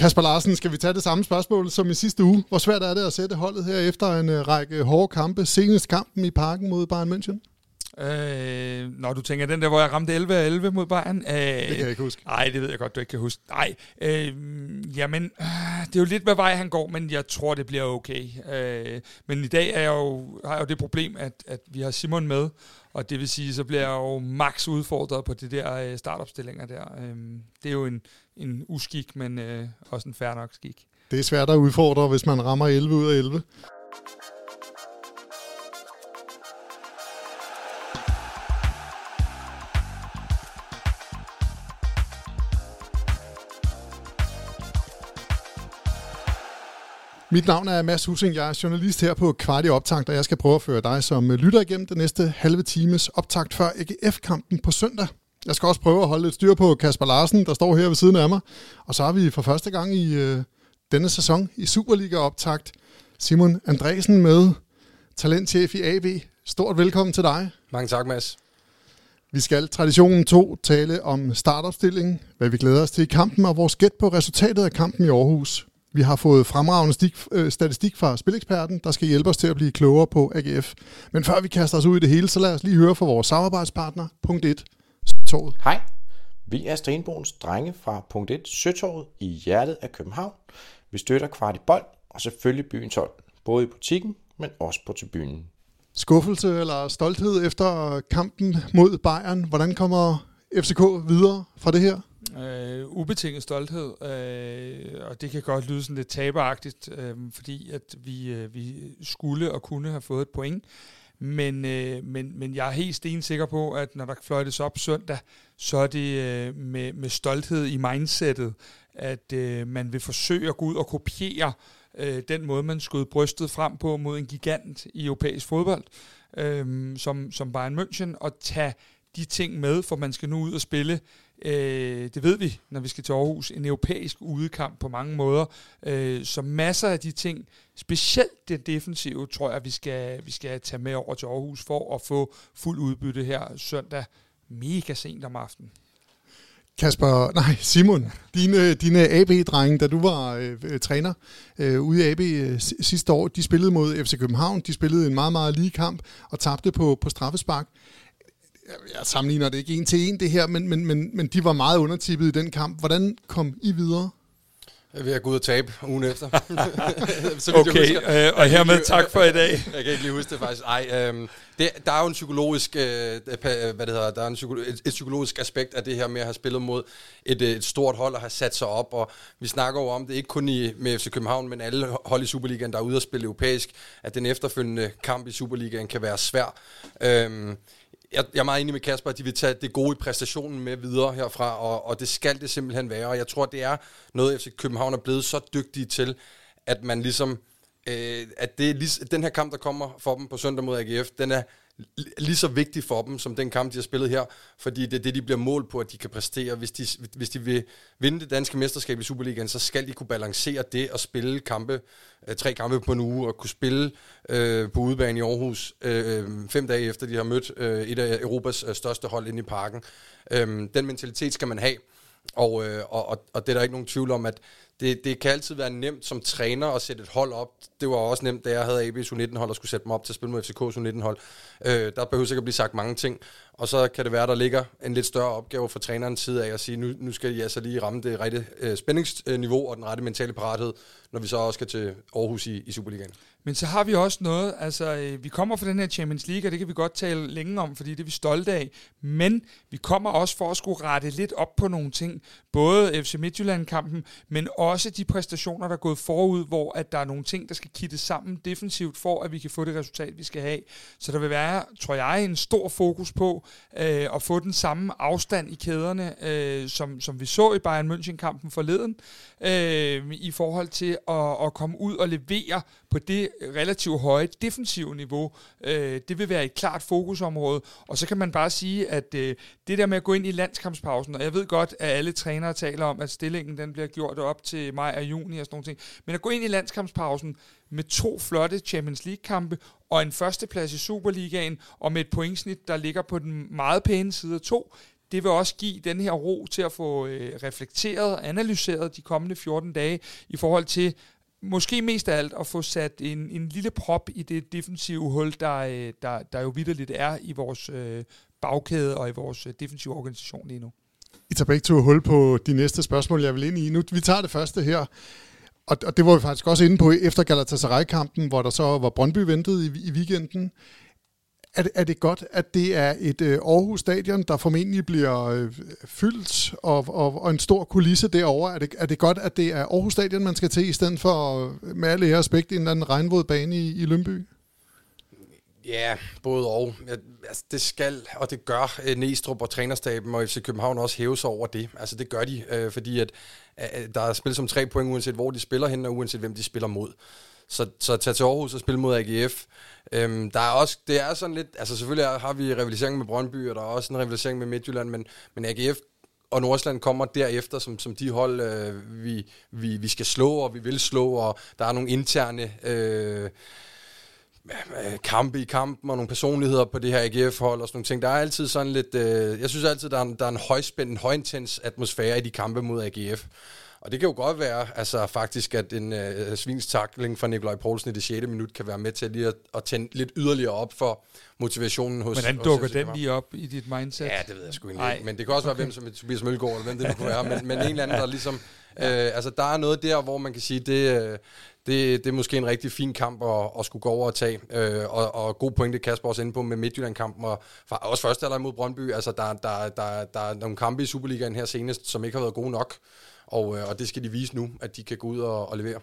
Kasper Larsen, skal vi tage det samme spørgsmål som i sidste uge? Hvor svært er det at sætte holdet her efter en øh, række hårde kampe? Senest kampen i parken mod Bayern München? Øh, når du tænker den der, hvor jeg ramte 11 af 11 mod Bayern. Øh, det kan jeg ikke huske. Nej, det ved jeg godt, du ikke kan huske. Nej, øh, jamen, øh, det er jo lidt, hvad vej han går, men jeg tror, det bliver okay. Øh, men i dag er jeg jo, har jeg jo det problem, at, at vi har Simon med, og det vil sige, så bliver jeg jo max udfordret på de der øh, startopstillinger der. Øhm, det er jo en, en uskik, men øh, også en færre nok skik. Det er svært at udfordre, hvis man rammer 11 ud af 11. Mit navn er Mads Husing. Jeg er journalist her på Kvart i Optakt, og jeg skal prøve at føre dig som lytter igennem den næste halve times optakt før AGF-kampen på søndag. Jeg skal også prøve at holde lidt styr på Kasper Larsen, der står her ved siden af mig. Og så har vi for første gang i øh, denne sæson i Superliga-optakt Simon Andresen med, talentchef i AB. Stort velkommen til dig. Mange tak, Mads. Vi skal traditionen 2 tale om startopstilling, hvad vi glæder os til i kampen og vores gæt på resultatet af kampen i Aarhus. Vi har fået fremragende stik, øh, statistik fra Spileksperten, der skal hjælpe os til at blive klogere på AGF. Men før vi kaster os ud i det hele, så lad os lige høre fra vores samarbejdspartner, punkt 1, Søtorvet. Hej, vi er Stenbogens drenge fra punkt 1, Søtorvet i hjertet af København. Vi støtter kvart i bold og selvfølgelig byens hold, både i butikken, men også på tribunen. Skuffelse eller stolthed efter kampen mod Bayern. Hvordan kommer FCK videre fra det her? Øh, ubetinget stolthed, øh, og det kan godt lyde sådan lidt taberagtigt, øh, fordi at vi, øh, vi skulle og kunne have fået et point. Men, øh, men, men jeg er helt stensikker på, at når der fløjtes op søndag, så er det øh, med, med stolthed i mindsetet, at øh, man vil forsøge at gå ud og kopiere øh, den måde, man skød brystet frem på mod en gigant i europæisk fodbold, øh, som, som Bayern München, og tage de ting med, for man skal nu ud og spille Øh, det ved vi, når vi skal til Aarhus. En europæisk udekamp på mange måder. Øh, så masser af de ting, specielt det defensive, tror jeg, vi skal, vi skal tage med over til Aarhus for at få fuld udbytte her søndag mega sent om aftenen. Kasper, nej, Simon, dine, dine AB-drenge, da du var øh, øh, træner øh, ude i AB øh, sidste år, de spillede mod FC København, de spillede en meget, meget lige kamp og tabte på, på straffespark jeg sammenligner det ikke en til en det her, men, men, men, men de var meget undertippet i den kamp. Hvordan kom I videre? Jeg vil gå ud og tabe ugen efter. så okay, øh, og hermed tak for i dag. jeg kan ikke lige huske det faktisk. Ej, øh, det, der er jo en psykologisk, øh, hvad det hedder, der er en psykolo- et, et psykologisk aspekt af det her med at have spillet mod et, et stort hold og have sat sig op. Og vi snakker jo om det, ikke kun i, med FC København, men alle hold i Superligaen, der er ude at spille europæisk, at den efterfølgende kamp i Superligaen kan være svær. Øh, jeg, jeg er meget enig med Kasper, at de vil tage det gode i præstationen med videre herfra, og, og det skal det simpelthen være. Og jeg tror, det er noget, FC København er blevet så dygtige til, at man ligesom, øh, at det er, den her kamp, der kommer for dem på søndag mod AGF, den er lige så vigtig for dem, som den kamp, de har spillet her, fordi det er det, de bliver målt på, at de kan præstere. Hvis de, hvis de vil vinde det danske mesterskab i Superligaen, så skal de kunne balancere det og spille kampe, øh, tre kampe på en uge, og kunne spille øh, på udebane i Aarhus øh, fem dage efter, de har mødt øh, et af Europas øh, største hold inde i parken. Øh, den mentalitet skal man have, og, øh, og, og, og det er der ikke nogen tvivl om, at det, det kan altid være nemt som træner at sætte et hold op. Det var også nemt, da jeg havde AB's U19-hold og skulle sætte dem op til at spille mod FCK's U19-hold. Øh, der behøver sikkert blive sagt mange ting. Og så kan det være, der ligger en lidt større opgave for trænerens side af at sige, nu, nu skal I altså lige ramme det rette øh, spændingsniveau og den rette mentale parathed, når vi så også skal til Aarhus i, i Superligaen. Men så har vi også noget, altså øh, vi kommer fra den her Champions League, og det kan vi godt tale længe om, fordi det er vi stolte af. Men vi kommer også for at skulle rette lidt op på nogle ting. Både FC Midtjylland-kampen, men også også de præstationer, der er gået forud, hvor at der er nogle ting, der skal kittes sammen defensivt, for at vi kan få det resultat, vi skal have. Så der vil være, tror jeg, en stor fokus på øh, at få den samme afstand i kæderne, øh, som, som vi så i Bayern München-kampen forleden, øh, i forhold til at, at komme ud og levere på det relativt høje defensive niveau. Øh, det vil være et klart fokusområde. Og så kan man bare sige, at øh, det der med at gå ind i landskampspausen, og jeg ved godt, at alle trænere taler om, at stillingen den bliver gjort op til maj og juni og sådan noget, men at gå ind i landskampspausen med to flotte Champions League-kampe og en førsteplads i Superligaen, og med et pointsnit, der ligger på den meget pæne side af to, det vil også give den her ro til at få øh, reflekteret og analyseret de kommende 14 dage i forhold til måske mest af alt at få sat en, en lille prop i det defensive hul, der, øh, der, der jo vidderligt er i vores øh, bagkæde og i vores øh, defensive organisation lige nu. I tager begge to hul på de næste spørgsmål, jeg vil ind i. Nu, vi tager det første her. Og, og det var vi faktisk også inde på efter Galatasaray-kampen, hvor der så var Brøndby ventet i, i weekenden. Er det, er det godt, at det er et øh, Aarhus Stadion, der formentlig bliver øh, fyldt, og, og, og en stor kulisse derovre? Er det, er det godt, at det er Aarhus Stadion, man skal til, i stedet for øh, med alle aspekt en eller anden regnvåd bane i, i Lønby? Ja, både og. Altså, det skal, og det gør øh, Næstrup og trænerstaben og FC København også hæve sig over det. Altså, det gør de, øh, fordi at, øh, der er spillet som tre point, uanset hvor de spiller hen, og uanset hvem de spiller mod. Så, så tage til Aarhus og spille mod AGF. Øhm, der er også, det er sådan lidt, altså selvfølgelig har vi rivalisering med Brøndby, og der er også en rivalisering med Midtjylland, men, men AGF og Nordsjælland kommer derefter som, som de hold, øh, vi, vi, vi skal slå, og vi vil slå, og der er nogle interne... Øh, øh kampe i kampen og nogle personligheder på det her AGF-hold og sådan nogle ting. Der er altid sådan lidt... Øh, jeg synes altid, der er en, der er en højspændt, en højintens atmosfære i de kampe mod AGF. Og det kan jo godt være, altså faktisk, at en øh, svinstakling fra Nikolaj Poulsen i det 6. minut kan være med til lige at, at tænde lidt yderligere op for motivationen hos Hvordan dukker hos den lige op i dit mindset? Ja, det ved jeg sgu ikke. Men det kan også okay. være hvem som Tobias Mølgaard, eller hvem det nu kunne være. Men, men en eller anden, der ligesom... Øh, altså, der er noget der, hvor man kan sige, det, øh, det, det er måske en rigtig fin kamp at, at skulle gå over og tage. Øh, og, og god pointe, Kasper også inde på med Midtjylland-kampen, og også første alder imod Brøndby. Altså, der, der, der, der er nogle kampe i Superligaen her senest, som ikke har været gode nok. Og, øh, og det skal de vise nu, at de kan gå ud og, og levere.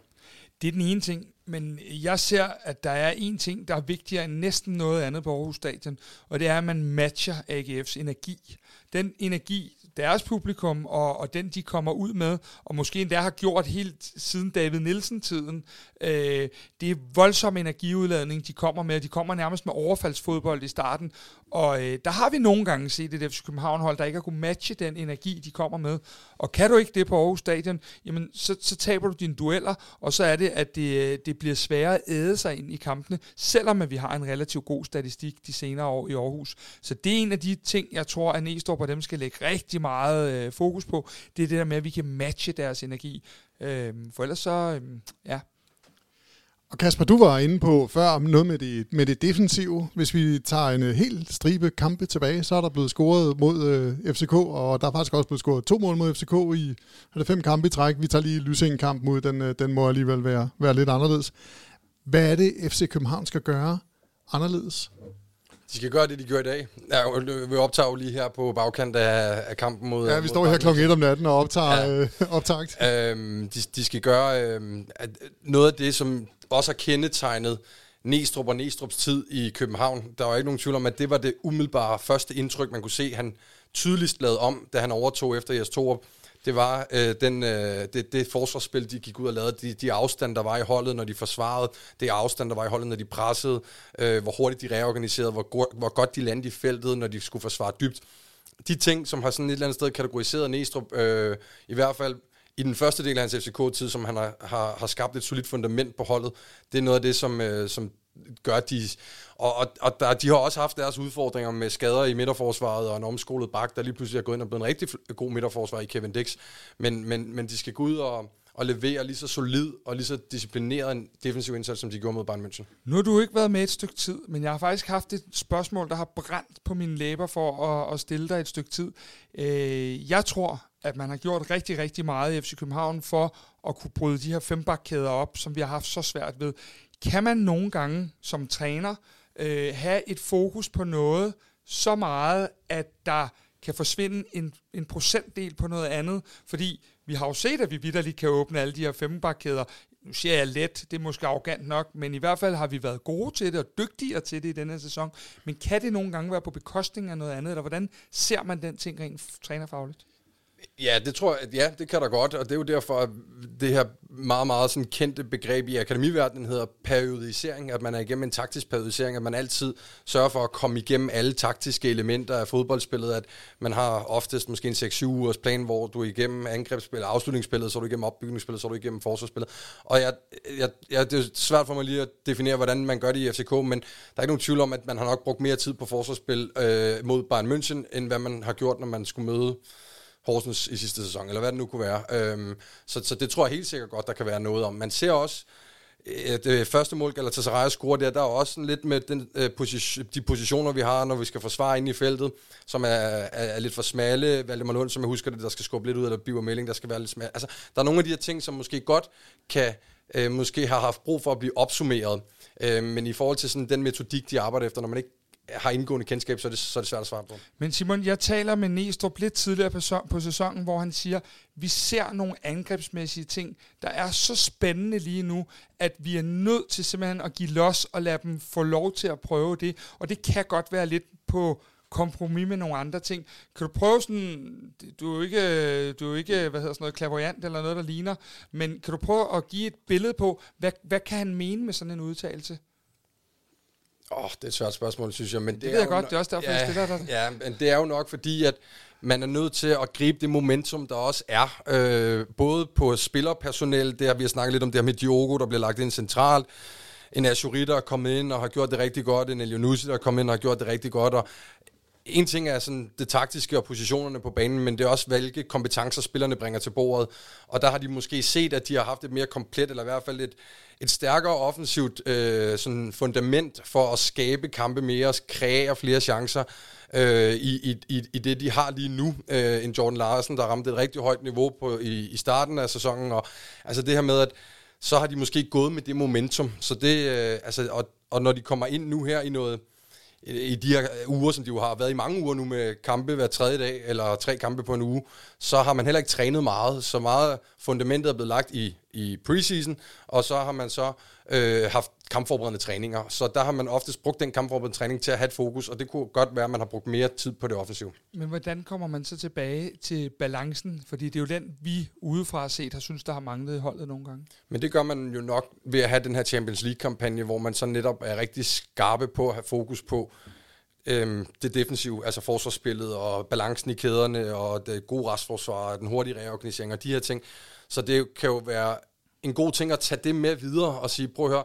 Det er den ene ting, men jeg ser, at der er en ting, der er vigtigere end næsten noget andet på Aarhus Stadion, og det er, at man matcher AGF's energi. Den energi, deres publikum og, og den, de kommer ud med, og måske endda har gjort helt siden David Nielsen-tiden. Øh, det er voldsom energiudladning, de kommer med. De kommer nærmest med overfaldsfodbold i starten, og øh, der har vi nogle gange set et FC København-hold, der ikke har kunne matche den energi, de kommer med. Og kan du ikke det på Aarhus Stadion, jamen så, så taber du dine dueller, og så er det, at det, øh, det det bliver sværere at æde sig ind i kampene, selvom at vi har en relativt god statistik de senere år i Aarhus. Så det er en af de ting, jeg tror, at Næstrup og dem skal lægge rigtig meget øh, fokus på. Det er det der med, at vi kan matche deres energi. Øh, for ellers så, øh, ja, og Kasper, du var inde på før noget med det, med det defensive. Hvis vi tager en uh, helt stribe kampe tilbage, så er der blevet scoret mod øh, FCK, og der er faktisk også blevet scoret to mål mod FCK i er det fem kampe i træk. Vi tager lige Lysing kamp mod, den, uh, den må alligevel være, være lidt anderledes. Hvad er det, FC København skal gøre anderledes? De skal gøre det, de gør i dag. Ja, vi optager jo lige her på bagkant af, af kampen mod... Ja, vi står her klokken 1 om natten og optager ja. øh, optagt. Øhm, de, de skal gøre øh, at noget af det, som også har kendetegnet Næstrup og Næstrups tid i København. Der var ikke nogen tvivl om, at det var det umiddelbare første indtryk, man kunne se, han tydeligst lavede om, da han overtog efter Jes Torup. Det var øh, den, øh, det, det forsvarsspil, de gik ud og lavede, de, de afstand, der var i holdet, når de forsvarede, det afstand, der var i holdet, når de pressede, øh, hvor hurtigt de reorganiserede, hvor, go- hvor godt de landede i feltet, når de skulle forsvare dybt. De ting, som har sådan et eller andet sted kategoriseret Næstrup, øh, i hvert fald i den første del af hans FCK-tid, som han har, har, har skabt et solidt fundament på holdet, det er noget af det, som, øh, som gør, at de... Og, og, og der, de har også haft deres udfordringer med skader i midterforsvaret og en omskolet bak, der lige pludselig er gået ind og blevet en rigtig god midterforsvar i Kevin Dix. Men, men, men de skal gå ud og, og levere lige så solid og lige så disciplineret en defensiv indsats, som de gjorde mod Bayern München. Nu har du ikke været med et stykke tid, men jeg har faktisk haft et spørgsmål, der har brændt på mine læber for at, at stille dig et stykke tid. Øh, jeg tror, at man har gjort rigtig, rigtig meget i FC København for at kunne bryde de her fembakkæder op, som vi har haft så svært ved. Kan man nogle gange som træner øh, have et fokus på noget så meget, at der kan forsvinde en, en procentdel på noget andet? Fordi vi har jo set, at vi vidderligt kan åbne alle de her fembakkæder. Nu siger jeg let, det er måske arrogant nok, men i hvert fald har vi været gode til det og dygtigere til det i denne sæson. Men kan det nogle gange være på bekostning af noget andet, eller hvordan ser man den ting rent trænerfagligt? Ja, det tror jeg, ja, det kan der godt, og det er jo derfor, at det her meget, meget sådan kendte begreb i akademiverdenen hedder periodisering, at man er igennem en taktisk periodisering, at man altid sørger for at komme igennem alle taktiske elementer af fodboldspillet, at man har oftest måske en 6-7 ugers plan, hvor du er igennem angrebsspillet, afslutningsspillet, så er du igennem opbygningsspillet, så er du igennem forsvarsspillet. Og jeg, jeg, jeg, det er svært for mig lige at definere, hvordan man gør det i FCK, men der er ikke nogen tvivl om, at man har nok brugt mere tid på forsvarsspil øh, mod Bayern München, end hvad man har gjort, når man skulle møde Horsens i sidste sæson, eller hvad det nu kunne være. Øhm, så, så det tror jeg helt sikkert godt, der kan være noget om. Man ser også, øh, at det første mål, Galatasaray scorer der, der er også sådan lidt med den, øh, position, de positioner, vi har, når vi skal forsvare ind i feltet, som er, er, er lidt for smalle. Valdemar Lund, som jeg husker det, der skal skubbe lidt ud, eller Biver Melling, der skal være lidt smalle. Altså, der er nogle af de her ting, som måske godt kan, øh, måske har haft brug for at blive opsummeret. Øh, men i forhold til sådan den metodik, de arbejder efter, når man ikke har indgående kendskab, så er, det, så er det svært at svare på. Men Simon, jeg taler med Næstrup lidt tidligere på, på sæsonen, hvor han siger, vi ser nogle angrebsmæssige ting, der er så spændende lige nu, at vi er nødt til simpelthen at give los og lade dem få lov til at prøve det. Og det kan godt være lidt på kompromis med nogle andre ting. Kan du prøve sådan, du er jo ikke, du er jo ikke hvad hedder sådan noget, klaverant eller noget, der ligner, men kan du prøve at give et billede på, hvad, hvad kan han mene med sådan en udtalelse? Åh, oh, det er et svært spørgsmål, synes jeg. Men det, det ved jeg godt, det er også derfor, ja, jeg stiller dig Ja, men det er jo nok fordi, at man er nødt til at gribe det momentum, der også er. Øh, både på spillerpersonel, der vi har snakket lidt om det her med Diogo, der bliver lagt ind centralt. En Ashuri, der er kommet ind og har gjort det rigtig godt. En Elionussi, der er kommet ind og har gjort det rigtig godt. Og en ting er sådan det taktiske og positionerne på banen, men det er også, hvilke kompetencer spillerne bringer til bordet. Og der har de måske set, at de har haft et mere komplet, eller i hvert fald et, et stærkere offensivt øh, sådan fundament for at skabe kampe mere, kreere flere chancer øh, i, i, i det, de har lige nu. Øh, en Jordan Larsen, der ramte et rigtig højt niveau på, i, i starten af sæsonen. Og, altså det her med, at så har de måske gået med det momentum. Så det, øh, altså, og, og når de kommer ind nu her i noget i de her uger, som de jo har været i mange uger nu med kampe hver tredje dag, eller tre kampe på en uge, så har man heller ikke trænet meget. Så meget fundamentet er blevet lagt i, i preseason, og så har man så øh, haft kampforberedende træninger. Så der har man oftest brugt den kampforberedende træning til at have et fokus, og det kunne godt være, at man har brugt mere tid på det offensive. Men hvordan kommer man så tilbage til balancen? Fordi det er jo den, vi udefra har set, har synes, der har manglet i holdet nogle gange. Men det gør man jo nok ved at have den her Champions League-kampagne, hvor man så netop er rigtig skarpe på at have fokus på, øhm, det defensive, altså forsvarsspillet og balancen i kæderne og det gode restforsvar og den hurtige reorganisering og de her ting. Så det kan jo være en god ting at tage det med videre og sige, prøv at høre,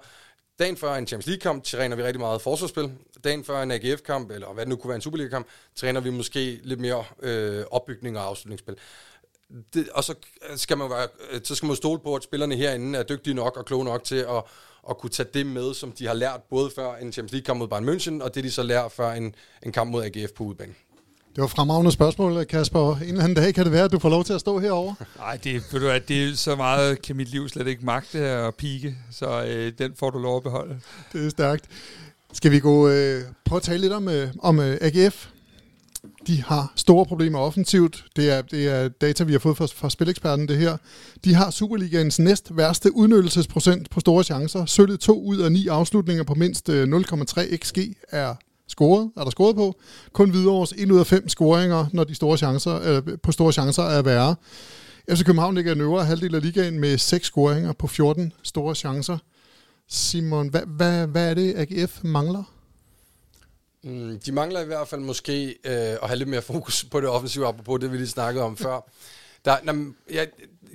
dagen før en Champions League-kamp træner vi rigtig meget forsvarsspil. Dagen før en AGF-kamp, eller hvad det nu kunne være en Superliga-kamp, træner vi måske lidt mere øh, opbygning og afslutningsspil. Det, og så øh, skal man være, øh, så skal man stole på, at spillerne herinde er dygtige nok og kloge nok til at, at kunne tage det med, som de har lært både før en Champions League-kamp mod Bayern München, og det de så lærer før en, en kamp mod AGF på udbanen. Det var fremragende spørgsmål, Kasper. En eller anden dag kan det være, at du får lov til at stå herovre. Nej, det, ved du, at det er så meget kan mit liv slet ikke magte at pike, så øh, den får du lov at beholde. Det er stærkt. Skal vi gå øh, prøve at tale lidt om, øh, om øh, AGF? De har store problemer offensivt. Det er, det er data, vi har fået fra, fra Spileksperten, det her. De har Superligaens næst værste udnyttelsesprocent på store chancer. Sølvet to ud af ni afslutninger på mindst 0,3 xg er scoret, er der scoret på. Kun Hvidovres 1 ud af 5 scoringer, når de store chancer, øh, på store chancer er værre. FC København ligger i den øvre halvdel af ligaen med 6 scoringer på 14 store chancer. Simon, hvad, hvad, hvad er det, AGF mangler? Mm, de mangler i hvert fald måske øh, at have lidt mere fokus på det offensive, apropos det, vi lige snakkede om før. Der, jamen, ja,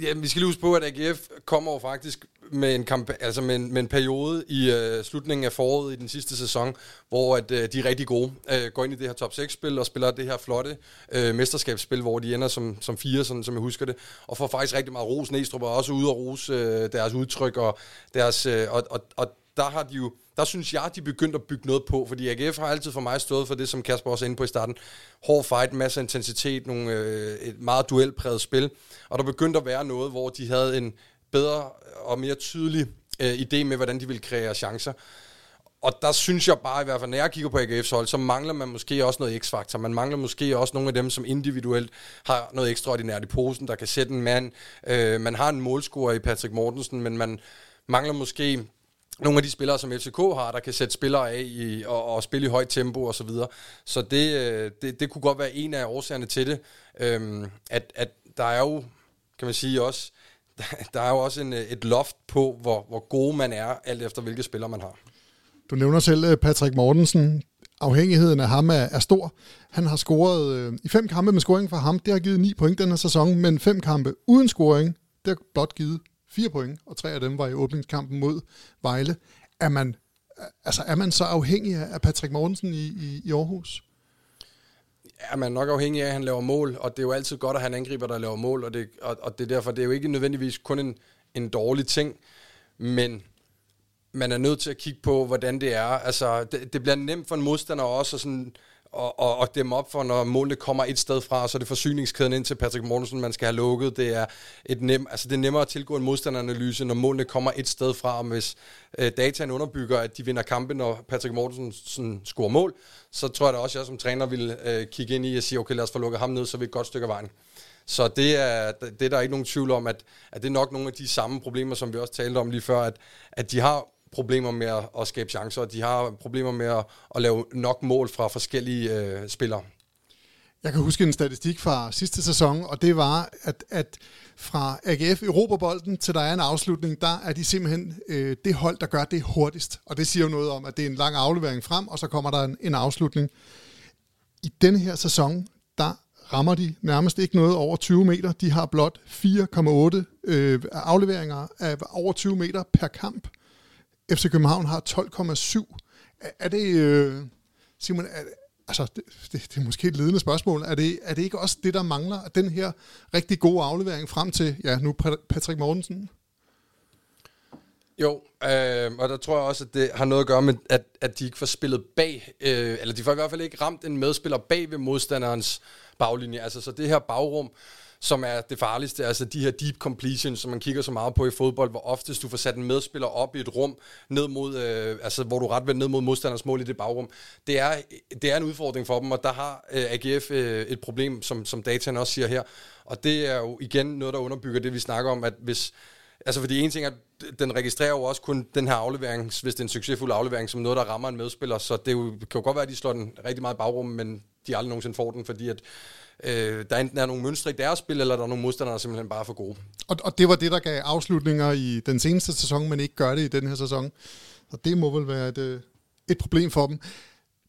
ja, vi skal lige huske på, at AGF kommer jo faktisk med en, kamp, altså med en, med en periode i øh, slutningen af foråret i den sidste sæson, hvor at, øh, de er rigtig gode. Øh, går ind i det her top 6-spil og spiller det her flotte øh, mesterskabsspil, hvor de ender som, som fire, sådan, som jeg husker det, og får faktisk rigtig meget ros. Næstrup er også ude og rose øh, deres udtryk, og, deres, øh, og, og, og der har de jo der synes jeg, de begyndt at bygge noget på, fordi AGF har altid for mig stået for det, som Kasper også er inde på i starten. Hård fight, masser af intensitet, nogle, øh, et meget duelpræget spil, og der begyndte at være noget, hvor de havde en bedre og mere tydelig øh, idé med, hvordan de ville kreere chancer. Og der synes jeg bare, i hvert fald når jeg kigger på AGF's hold, så mangler man måske også noget x-faktor. Man mangler måske også nogle af dem, som individuelt har noget ekstraordinært i posen, der kan sætte en mand. Øh, man har en målscorer i Patrick Mortensen, men man mangler måske nogle af de spillere, som FCK har, der kan sætte spillere af i, og, og spille i højt tempo og så videre. Så det, øh, det, det kunne godt være en af årsagerne til det, øhm, at, at der er jo, kan man sige også, der, er jo også en, øh, et loft på, hvor, hvor god man er, alt efter hvilke spillere man har. Du nævner selv øh, Patrick Mortensen. Afhængigheden af ham er, er stor. Han har scoret øh, i fem kampe med scoring for ham. Det har givet ni point den her sæson, men fem kampe uden scoring, det har blot givet fire point, og tre af dem var i åbningskampen mod Vejle. Er man, altså, er man så afhængig af Patrick Mortensen i, i, i Aarhus? Ja, man er nok afhængig af, at han laver mål, og det er jo altid godt at han angriber, der laver mål, og det, og, og det er derfor, det er jo ikke nødvendigvis kun en, en dårlig ting, men man er nødt til at kigge på, hvordan det er. Altså, det, det bliver nemt for en modstander også at sådan og, og, og dem op for, når målene kommer et sted fra, så er det forsyningskæden ind til Patrick Mortensen, man skal have lukket. Det er, et nem, altså det er nemmere at tilgå en modstanderanalyse, når målene kommer et sted fra, og hvis øh, dataen underbygger, at de vinder kampe, når Patrick Mortensen scorer mål, så tror jeg da også, at jeg som træner vil øh, kigge ind i og sige, okay, lad os få lukket ham ned, så er vi et godt stykke af vejen. Så det er, det er der ikke nogen tvivl om, at, at det er nok nogle af de samme problemer, som vi også talte om lige før, at, at de har problemer med at, at skabe chancer, og de har problemer med at, at lave nok mål fra forskellige øh, spillere. Jeg kan huske en statistik fra sidste sæson, og det var, at, at fra AGF Europabolden til der er en afslutning, der er de simpelthen øh, det hold, der gør det hurtigst. Og det siger jo noget om, at det er en lang aflevering frem, og så kommer der en, en afslutning. I denne her sæson, der rammer de nærmest ikke noget over 20 meter. De har blot 4,8 øh, afleveringer af over 20 meter per kamp. FC København har 12,7. Er, er det, øh, Simon, er, altså, det, det, det er måske et ledende spørgsmål. Er det, er det ikke også det, der mangler? At den her rigtig gode aflevering frem til, ja, nu Patrick Mortensen? Jo, øh, og der tror jeg også, at det har noget at gøre med, at, at de ikke får spillet bag, øh, eller de får i hvert fald ikke ramt en medspiller bag ved modstanderens baglinje. Altså, så det her bagrum, som er det farligste, altså de her deep completions, som man kigger så meget på i fodbold, hvor oftest du får sat en medspiller op i et rum, ned mod, øh, altså hvor du ret ved ned mod modstanders mål i det bagrum. Det er, det er en udfordring for dem, og der har øh, AGF øh, et problem, som, som dataen også siger her, og det er jo igen noget, der underbygger det, vi snakker om, at hvis Altså fordi en ting er, at den registrerer jo også kun den her aflevering, hvis det er en succesfuld aflevering, som noget, der rammer en medspiller. Så det, jo, det kan jo godt være, at de slår den rigtig meget i bagrummet, men de aldrig nogensinde får den, fordi at øh, der enten er nogle mønstre i deres spil, eller der er nogle modstandere, der simpelthen bare for gode. Og, og det var det, der gav afslutninger i den seneste sæson, men ikke gør det i den her sæson. Så det må vel være et, øh, et problem for dem.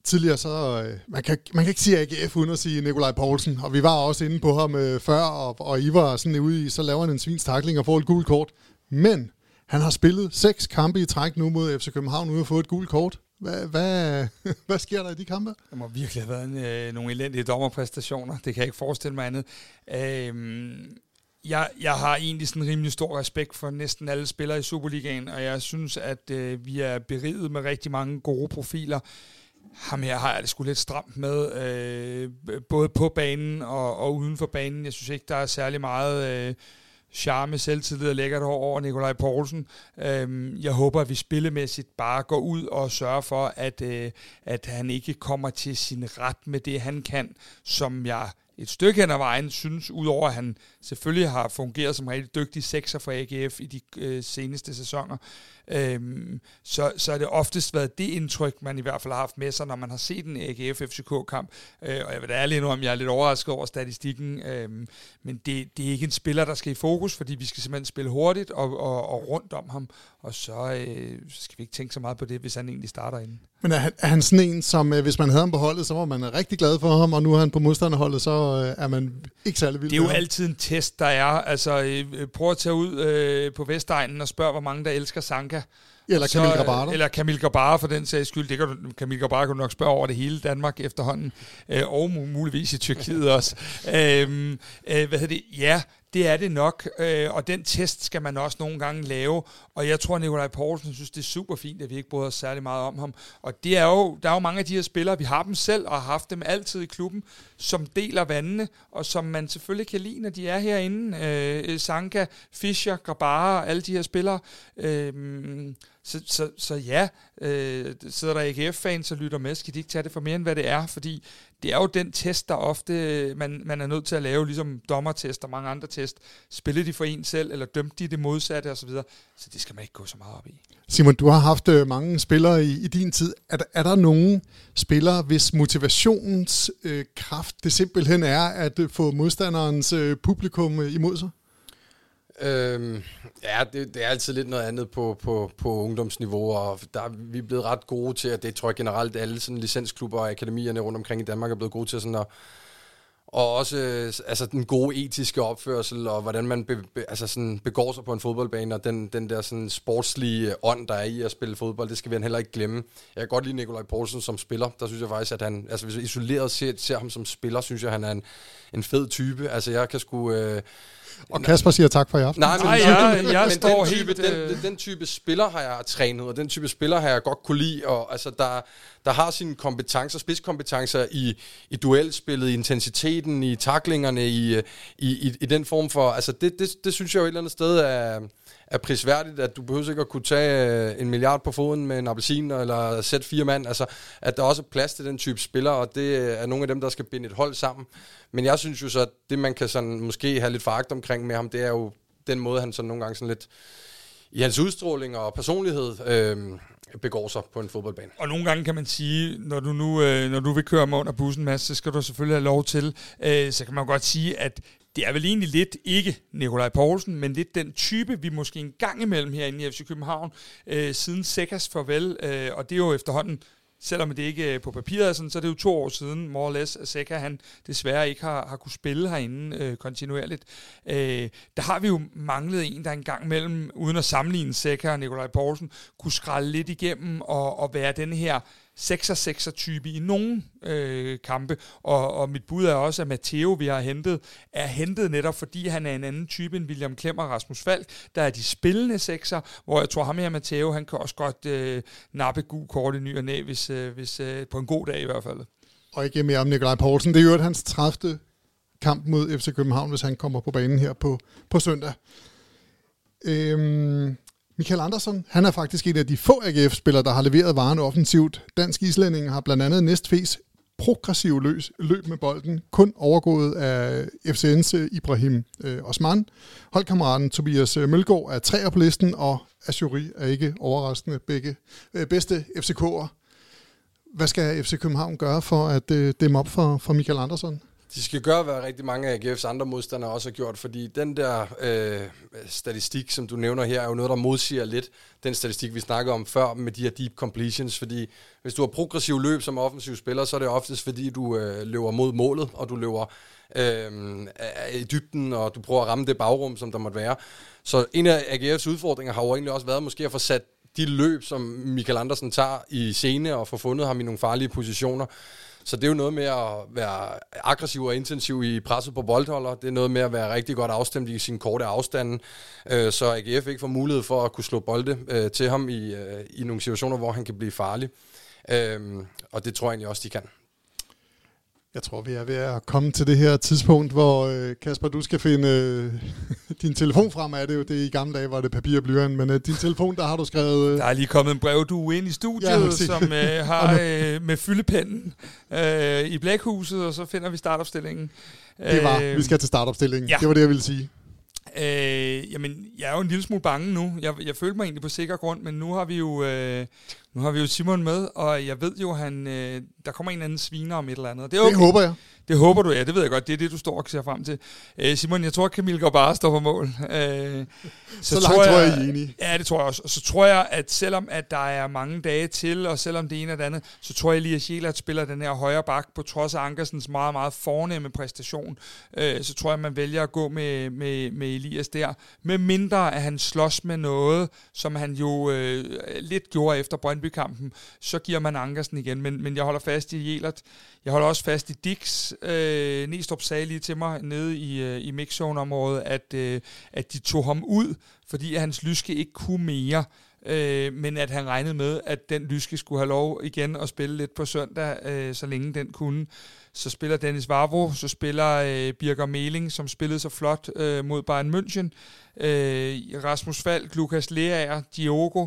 Tidligere så, øh, man, kan, man kan ikke sige AGF uden at sige Nikolaj Poulsen, og vi var også inde på ham øh, før, og, og I var sådan ude i, så laver han en svins takling og får et gult kort. Men han har spillet seks kampe i træk nu mod FC København uden at få et gult kort. Hvad, hvad, hvad sker der i de kampe? Det må virkelig have været en, øh, nogle elendige dommerpræstationer. Det kan jeg ikke forestille mig andet. Øh, jeg, jeg har egentlig sådan en rimelig stor respekt for næsten alle spillere i Superligaen, og jeg synes, at øh, vi er beriget med rigtig mange gode profiler. Ham her har jeg det sgu lidt stramt med, øh, både på banen og, og uden for banen. Jeg synes ikke, der er særlig meget... Øh, charme, selvtillid og lækkert hår over Nikolaj Poulsen. Øhm, jeg håber, at vi spillemæssigt bare går ud og sørger for, at, øh, at han ikke kommer til sin ret med det, han kan, som jeg et stykke hen ad vejen synes, udover at han selvfølgelig har fungeret som rigtig dygtig sekser for AGF i de øh, seneste sæsoner, øhm, så, så er det oftest været det indtryk, man i hvert fald har haft med sig, når man har set en AGF-FCK-kamp. Øh, og jeg vil da ærligt nu, om jeg er lidt overrasket over statistikken, øhm, men det, det er ikke en spiller, der skal i fokus, fordi vi skal simpelthen spille hurtigt og, og, og rundt om ham, og så, øh, så skal vi ikke tænke så meget på det, hvis han egentlig starter inden. Men er han, er han sådan en, som øh, hvis man havde ham på holdet, så var man rigtig glad for ham, og nu er han på modstanderholdet, så øh, er man ikke særlig vild Det er jo altid en test, der er. Altså, øh, prøv at tage ud øh, på Vestegnen og spørg, hvor mange der elsker Sanka. Eller Camille Grabara. Eller Camille Grabara for den sags skyld. Det kan du, Camille Grabara kan du nok spørge over det hele Danmark efterhånden. Øh, og muligvis i Tyrkiet også. Øh, øh, hvad hedder det? Ja, det er det nok, øh, og den test skal man også nogle gange lave, og jeg tror, at Nikolaj Poulsen synes, det er super fint, at vi ikke bryder os særlig meget om ham. Og det er jo, der er jo mange af de her spillere, vi har dem selv, og har haft dem altid i klubben, som deler vandene, og som man selvfølgelig kan lide, når de er herinde. Øh, Sanka, Fischer, Grabara, alle de her spillere. Øh, så, så, så ja, øh, sidder der AGF-fans og lytter med, skal de ikke tage det for mere end hvad det er, fordi det er jo den test, der ofte man, man er nødt til at lave, ligesom dommertest og mange andre test. Spillede de for en selv, eller dømte de det modsatte osv.? Så, så det skal man ikke gå så meget op i. Simon, du har haft øh, mange spillere i, i din tid. Er, er der nogen spillere, hvis motivationens øh, kraft det simpelthen er at øh, få modstanderens øh, publikum øh, imod sig? Øhm, ja, det, det er altid lidt noget andet på, på, på ungdomsniveau, og der, vi er blevet ret gode til, at det tror jeg generelt alle sådan licensklubber og akademierne rundt omkring i Danmark er blevet gode til sådan at, og også øh, altså, den gode etiske opførsel, og hvordan man be, be, altså, sådan, begår sig på en fodboldbane, og den, den der sådan, sportslige ånd, der er i at spille fodbold, det skal vi heller ikke glemme. Jeg kan godt lide Nikolaj Poulsen som spiller. Der synes jeg faktisk, at han, altså hvis vi isoleret ser, ser ham som spiller, synes jeg, at han er en, en fed type. Altså jeg kan sgu... Øh, og Kasper siger tak for i aften. Nej, men, Nej jeg, jeg men står den type, helt... Den, den, den type spiller har jeg trænet, og den type spiller har jeg godt kunne lide, og altså der, der har sine kompetencer, spidskompetencer i, i duelspillet, i intensiteten, i taklingerne, i, i, i, i den form for... Altså det, det, det synes jeg jo et eller andet sted er er prisværdigt, at du behøver ikke at kunne tage øh, en milliard på foden med en appelsin, eller sætte fire mand. Altså, at der også er plads til den type spillere, og det øh, er nogle af dem, der skal binde et hold sammen. Men jeg synes jo så, at det, man kan sådan måske have lidt foragt omkring med ham, det er jo den måde, han sådan nogle gange sådan lidt i hans udstråling og personlighed øh, begår sig på en fodboldbane. Og nogle gange kan man sige, når du nu øh, når du vil køre mig under bussen, Mads, så skal du selvfølgelig have lov til. Øh, så kan man godt sige, at det er vel egentlig lidt ikke Nikolaj Poulsen, men lidt den type, vi måske en gang imellem herinde i FC København, øh, siden Sækkers farvel, øh, og det er jo efterhånden selvom det ikke er på papiret sådan, så er det jo to år siden, more or less, at Seca han desværre ikke har, har kunne spille herinde øh, kontinuerligt. Øh, der har vi jo manglet en, der engang mellem, uden at sammenligne Seca og Nikolaj Poulsen, kunne skralde lidt igennem og, og være den her 6-6 type i nogle øh, kampe, og, og mit bud er også, at Matteo, vi har hentet, er hentet netop, fordi han er en anden type end William Klemmer og Rasmus Falk, der er de spillende sekser, hvor jeg tror ham her, Matteo, han kan også godt øh, nappe gul kort i ny og næ, hvis, øh, hvis, øh, på en god dag i hvert fald. Og ikke mere om Nikolaj Poulsen. Det er jo hans 30. kamp mod FC København, hvis han kommer på banen her på, på søndag. Øhm, Michael Andersen, han er faktisk en af de få AGF-spillere, der har leveret varen offensivt. Dansk islænding har blandt andet næstfæs progressiv løs, løb med bolden, kun overgået af FCN's øh, Ibrahim øh, Osman. Holdkammeraten Tobias øh, Mølgaard er træer på listen, og Azuri er ikke overraskende begge øh, bedste FCK'er. Hvad skal FC København gøre for at øh, dem op for, for Michael Andersen? De skal gøre, hvad rigtig mange af AGF's andre modstandere også har gjort, fordi den der øh, statistik, som du nævner her, er jo noget, der modsiger lidt den statistik, vi snakkede om før med de her deep completions, fordi hvis du har progressiv løb som offensiv spiller, så er det oftest fordi, du øh, løber mod målet, og du løber øh, i dybden, og du prøver at ramme det bagrum, som der måtte være. Så en af AGF's udfordringer har jo egentlig også været måske at få sat de løb, som Michael Andersen tager i scene, og få fundet ham i nogle farlige positioner. Så det er jo noget med at være aggressiv og intensiv i presset på boldholder. Det er noget med at være rigtig godt afstemt i sin korte afstande, øh, så AGF ikke får mulighed for at kunne slå bolde øh, til ham i, øh, i nogle situationer, hvor han kan blive farlig. Øh, og det tror jeg egentlig også, de kan. Jeg tror, vi er ved at komme til det her tidspunkt, hvor øh, Kasper, du skal finde øh, din telefon frem. Er det jo det i gamle dage, var det papir og blyant, men øh, din telefon, der har du skrevet... Øh, der er lige kommet en brev, du er ind i studiet, ja, som øh, har øh, med fyldepennen øh, i blækhuset, og så finder vi startopstillingen. Det var, øh, vi skal til startopstillingen. Ja. Det var det, jeg ville sige. Øh, jamen, jeg er jo en lille smule bange nu. Jeg, jeg følte mig egentlig på sikker grund, men nu har vi jo, øh, nu har vi jo Simon med, og jeg ved jo, han, øh, der kommer en anden sviner om et eller andet. Det, er okay. det håber jeg. Det håber du, ja, det ved jeg godt. Det er det, du står og ser frem til. Øh, Simon, jeg tror, at Camille går bare står på mål. Øh, så, så langt tror jeg, tror jeg, I er enige. Ja, det tror jeg også. Og så tror jeg, at selvom at der er mange dage til, og selvom det ene og det andet, så tror jeg lige, at Sjælert spiller den her højre bak, på trods af Ankersens meget, meget fornemme præstation. Øh, så tror jeg, man vælger at gå med, med, med Elias der. Med mindre, at han slås med noget, som han jo øh, lidt gjorde efter Brøndby-kampen, så giver man Ankersen igen. Men, men jeg holder fast i Jelert. Jeg holder også fast i Dix. Øh, Næstrup sagde lige til mig nede i, øh, i mixzone-området, at, øh, at de tog ham ud, fordi hans lyske ikke kunne mere. Øh, men at han regnede med, at den lyske skulle have lov igen at spille lidt på søndag, øh, så længe den kunne. Så spiller Dennis Vavro, så spiller øh, Birger Meling, som spillede så flot øh, mod Bayern München. Øh, Rasmus Falk, Lukas Leaer, Diogo.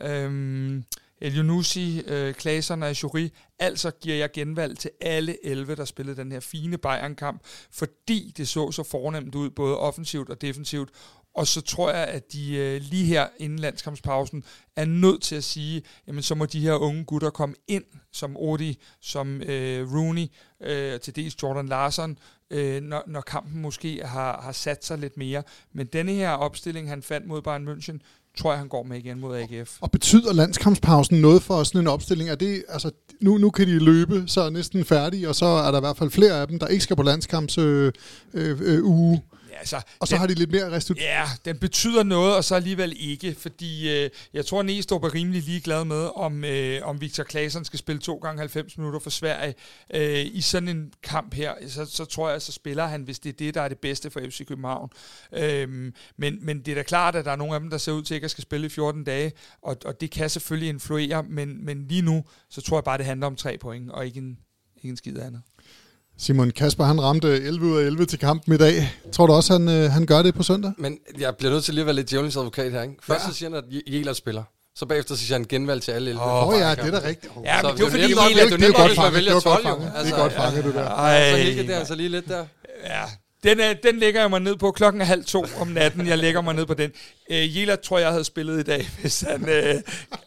Øh, Elionusi, øh, Klaseren og Jury. Altså giver jeg genvalg til alle 11, der spillede den her fine Bayern-kamp, fordi det så så fornemt ud, både offensivt og defensivt. Og så tror jeg, at de øh, lige her inden landskampspausen er nødt til at sige, jamen så må de her unge gutter komme ind, som Odi, som øh, Rooney, øh, til dels Jordan Larson, øh, når, når kampen måske har, har sat sig lidt mere. Men denne her opstilling, han fandt mod Bayern München, tror jeg, han går med igen mod AGF. Og betyder landskampspausen noget for sådan en opstilling? Er det, altså, nu, nu kan de løbe, så er næsten færdige, og så er der i hvert fald flere af dem, der ikke skal på landskampsuge. Øh, øh, øh, uge. Altså, og så den, har de lidt mere restitution. Ja, den betyder noget, og så alligevel ikke, fordi øh, jeg tror, Næstrup er rimelig ligeglad med, om, øh, om Victor Claesson skal spille to gange 90 minutter for Sverige. Øh, I sådan en kamp her, så, så tror jeg, så spiller han, hvis det er det, der er det bedste for FC København. Øh, men, men det er da klart, at der er nogle af dem, der ser ud til ikke at skal spille i 14 dage, og, og det kan selvfølgelig influere, men, men lige nu, så tror jeg bare, det handler om tre point, og ikke en, ikke en skid andet. Simon Kasper, han ramte 11 ud af 11 til kampen i dag. Tror du også, han, øh, han gør det på søndag? Men jeg bliver nødt til lige at være lidt djævelens advokat her. Ikke? Først ja. så siger han, at Jæler spiller. Så bagefter siger han genvalg til alle 11. Åh oh, ja, det er da rigtigt. Oh. Ja, men det er fordi, Jæler, det er jo godt fanget. Det er godt fanget. Det er godt fanget, det der. Så hækker det altså lige lidt der. Ja, den, den lægger jeg mig ned på klokken er halv to om natten. Jeg lægger mig ned på den. Øh, Jela tror jeg havde spillet i dag, hvis han... Øh,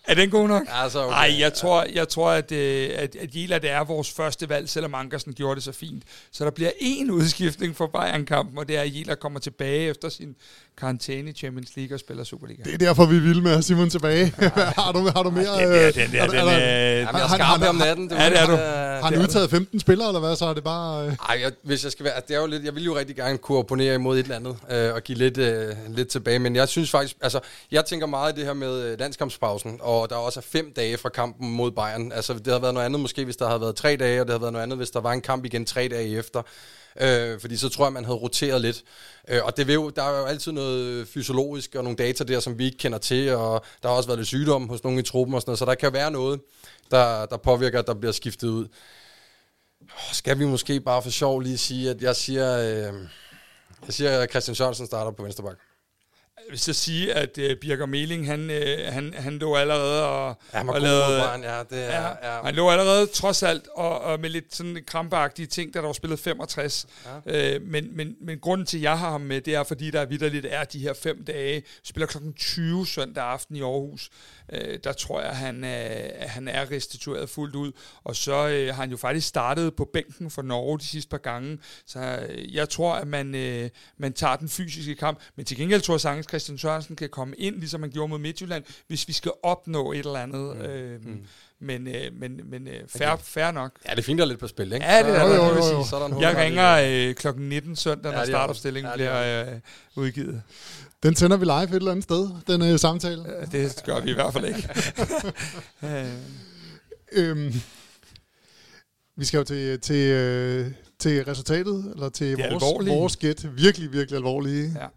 er den god nok? Altså, okay. Ej, jeg tror, jeg tror at, øh, at, at Jela det er vores første valg, selvom Ankersen gjorde det så fint. Så der bliver én udskiftning for Bayern-kampen, og det er, at Jela kommer tilbage efter sin karantæne i Champions League og spiller Superliga. Det er derfor, vi vil med at Simon tilbage. har, du, har du mere... Den der, den der, er, den, er, øh, Jamen, jeg er skarp om natten. Ja, det er du. Har han udtaget 15 spillere, eller hvad? Så er det bare... Øh... Ej, jeg, hvis jeg skal være... Det er jo lidt, jeg vil jo rigtig gerne kunne opponere imod et eller andet, øh, og give lidt, øh, lidt tilbage. Men jeg synes faktisk... Altså, jeg tænker meget i det her med øh, landskampspausen, og der er også fem dage fra kampen mod Bayern. Altså, det havde været noget andet måske, hvis der havde været tre dage, og det havde været noget andet, hvis der var en kamp igen tre dage efter. Øh, fordi så tror jeg, man havde roteret lidt. Øh, og det vil jo, der er jo altid noget øh, fysiologisk og nogle data der, som vi ikke kender til, og der har også været lidt sygdom hos nogle i truppen og sådan noget, så der kan være noget, der, der påvirker, at der bliver skiftet ud. Skal vi måske bare for sjov lige sige, at jeg siger, øh, jeg siger at Christian Sørensen starter på venstre bak. Jeg vil så sige, at uh, Birger Meling, han, uh, han, han lå allerede og, Ja, han var og god lavede- Bayern, ja, det er... Ja, Ja, han lå allerede trods alt og, og med lidt sådan krampeagtige ting, da der var spillet 65. Ja. Øh, men, men, men grunden til, at jeg har ham med, det er, fordi der vidderligt er de her fem dage. Spiller klokken 20 søndag aften i Aarhus. Øh, der tror jeg, han, øh, han er restitueret fuldt ud. Og så øh, har han jo faktisk startet på bænken for Norge de sidste par gange. Så øh, jeg tror, at man, øh, man tager den fysiske kamp. Men til gengæld tror jeg sagtens, Christian Sørensen kan komme ind, ligesom han gjorde mod Midtjylland, hvis vi skal opnå et eller andet. Mm. Øh, mm. Men, øh, men, men øh, fair, fair nok. ja, det er fint, der er lidt på spil, ikke? Ja, det er. Jo, Jeg ringer øh, klokken 19 søndag, når Ja, det startopstillingen. Ja, er bliver øh, udgivet. Den sender vi live et eller andet sted, den øh, samtale. Øh, Det gør vi i hvert fald ikke. Øh, Øhm, vi skal jo til, til, øh, til resultatet, eller til Det vores, vores gæt. Virkelig, virkelig alvorlige. Ja.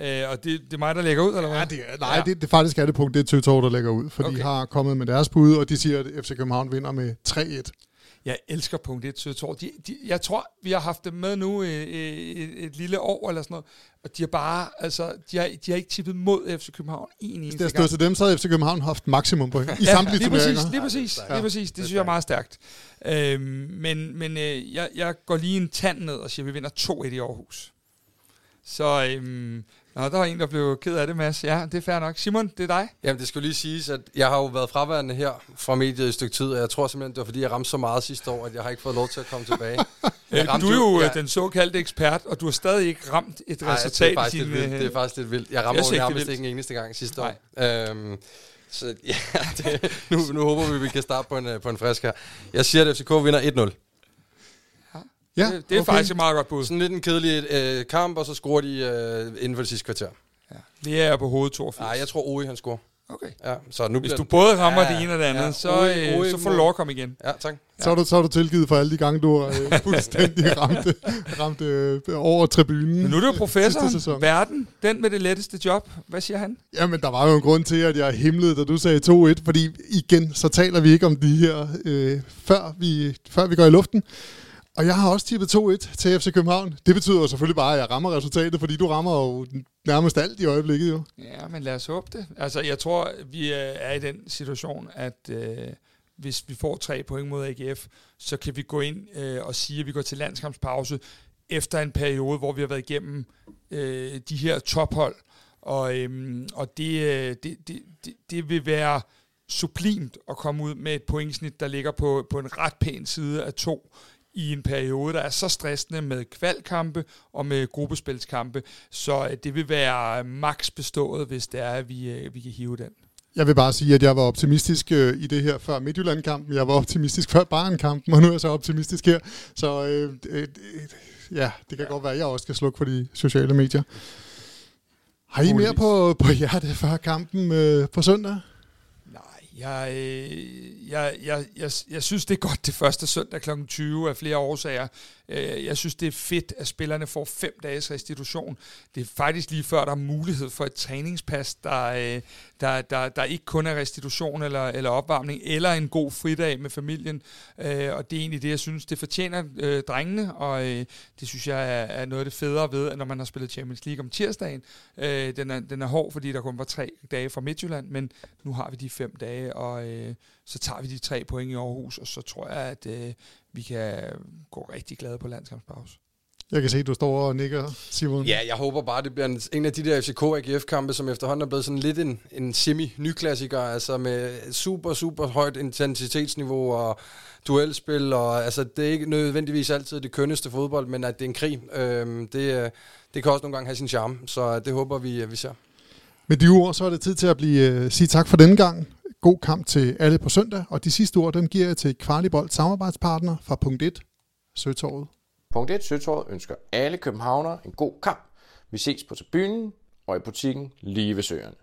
Øh, og det, det er mig, der lægger ud, eller hvad? Ja, det, nej, ja. det, det faktisk er det punkt, det er Tøtov, der lægger ud, for okay. de har kommet med deres bud, og de siger, at FC København vinder med 3-1. Jeg elsker punkt 1 Sødtorv. De, de, jeg tror, vi har haft dem med nu øh, et, et lille år eller sådan noget, og de har bare, altså, de har, de har ikke tippet mod FC København en eneste det gang. stod til dem, så havde FC København haft maksimum point i samtlige lige turneringer. præcis, lige præcis, lige præcis. Det synes jeg er meget stærkt. Øhm, men men øh, jeg, jeg går lige en tand ned og siger, at vi vinder 2-1 i Aarhus. Så øhm, nå, der var en, der blev ked af det, Mads. Ja, det er fair nok. Simon, det er dig. Jamen, det skal jo lige siges, at jeg har jo været fraværende her fra mediet i et stykke tid, og jeg tror simpelthen, det var fordi, jeg ramte så meget sidste år, at jeg har ikke fået lov til at komme tilbage. Jeg Øh, du er jo ja. ja. den såkaldte ekspert, og du har stadig ikke ramt et Ej, resultat det er, faktisk i lidt din... vildt. øh, det er faktisk lidt vildt. Jeg rammer Jeg jo nærmest ikke en eneste gang sidste år. Øhm, så ja, det, nu, nu håber vi, vi kan starte på en, øh, på en frisk her. Jeg siger, at FCK vinder 1-0. Ja, det, det er okay. faktisk et meget godt bud. Sådan lidt en kedelig øh, kamp, og så scorer de øh, inden for det sidste kvarter. Ja. Det er på hovedet 82. Nej, jeg tror Oi, han scorer. Okay. Ja, så nu Hvis du både rammer Ja, det ene og det andet, ja. så, øh, Oi så får du lov at komme igen. Ja, tak. Så er, du, så er du tilgivet for alle de gange, du har øh, fuldstændig ramt, ramt øh, over tribunen. Men nu er du sæson. Verden, den med det letteste job. Hvad siger han? Jamen, der var jo en grund til, at jeg himlede, da du sagde 2-1, fordi igen, så taler vi ikke om de her, øh, før, vi, før vi går i luften. Og jeg har også tippet 2-1 til FC København. Det betyder jo selvfølgelig bare, at jeg rammer resultatet, fordi du rammer jo nærmest alt i øjeblikket jo. Ja, men lad os håbe det. Altså, jeg tror, vi øh, er i den situation, at øh, hvis vi får tre point mod AGF, så kan vi gå ind øh, og sige, at vi går til landskampspause efter en periode, hvor vi har været igennem øh, de her tophold. Og, øhm, og det, øh, det, det, det, det vil være sublimt at komme ud med et pointsnit, der ligger på, på en ret pæn side af to i en periode, der er så stressende med kvalkampe og med gruppespilskampe, så øh, det vil være max bestået, hvis det er, at vi, øh, vi kan hive den. Jeg vil bare sige, at jeg var optimistisk øh, i det her før Midtjylland-kampen. Jeg var optimistisk før Bayern-kampen, og nu er jeg så optimistisk her. Så øh, øh, ja, det kan ja. godt være, at jeg også skal slukke for de sociale medier. Har I mere på, på hjerte før kampen øh, på søndag? Jeg, øh, jeg, jeg, jeg, jeg synes, det er godt det første søndag kl. 20 af flere årsager. Øh, jeg synes, det er fedt, at spillerne får fem dages restitution. Det er faktisk lige før, der er mulighed for et træningspas, der, øh, der, der, der ikke kun er restitution eller, eller opvarmning, eller en god fridag med familien. Øh, og det er egentlig det, jeg synes, det fortjener drengene, og det synes jeg er, noget af det federe ved, at når man har spillet Champions League om tirsdagen. Den, er, den er hård, fordi der kun var tre dage fra Midtjylland, men nu har vi de fem dage, og så tager vi de tre point i Aarhus, og så tror jeg, at vi kan gå rigtig glade på landskampspause. Jeg kan se, at du står og nikker, Simon. Ja, jeg håber bare, det bliver en, en af de der FCK-AGF-kampe, som efterhånden er blevet sådan lidt en, en semi-nyklassiker, altså med super, super højt intensitetsniveau og duelspil, og altså, det er ikke nødvendigvis altid det kønneste fodbold, men at det er en krig, øhm, det, det kan også nogle gange have sin charme, så det håber vi, vi ser. Med de ord, så er det tid til at blive, uh, sige tak for denne gang. God kamp til alle på søndag, og de sidste ord, dem giver jeg til Kvartibold samarbejdspartner fra punkt 1, Søtorvet. Punkt 1, Søtorvet ønsker alle københavnere en god kamp. Vi ses på tribunen og i butikken lige ved søerne.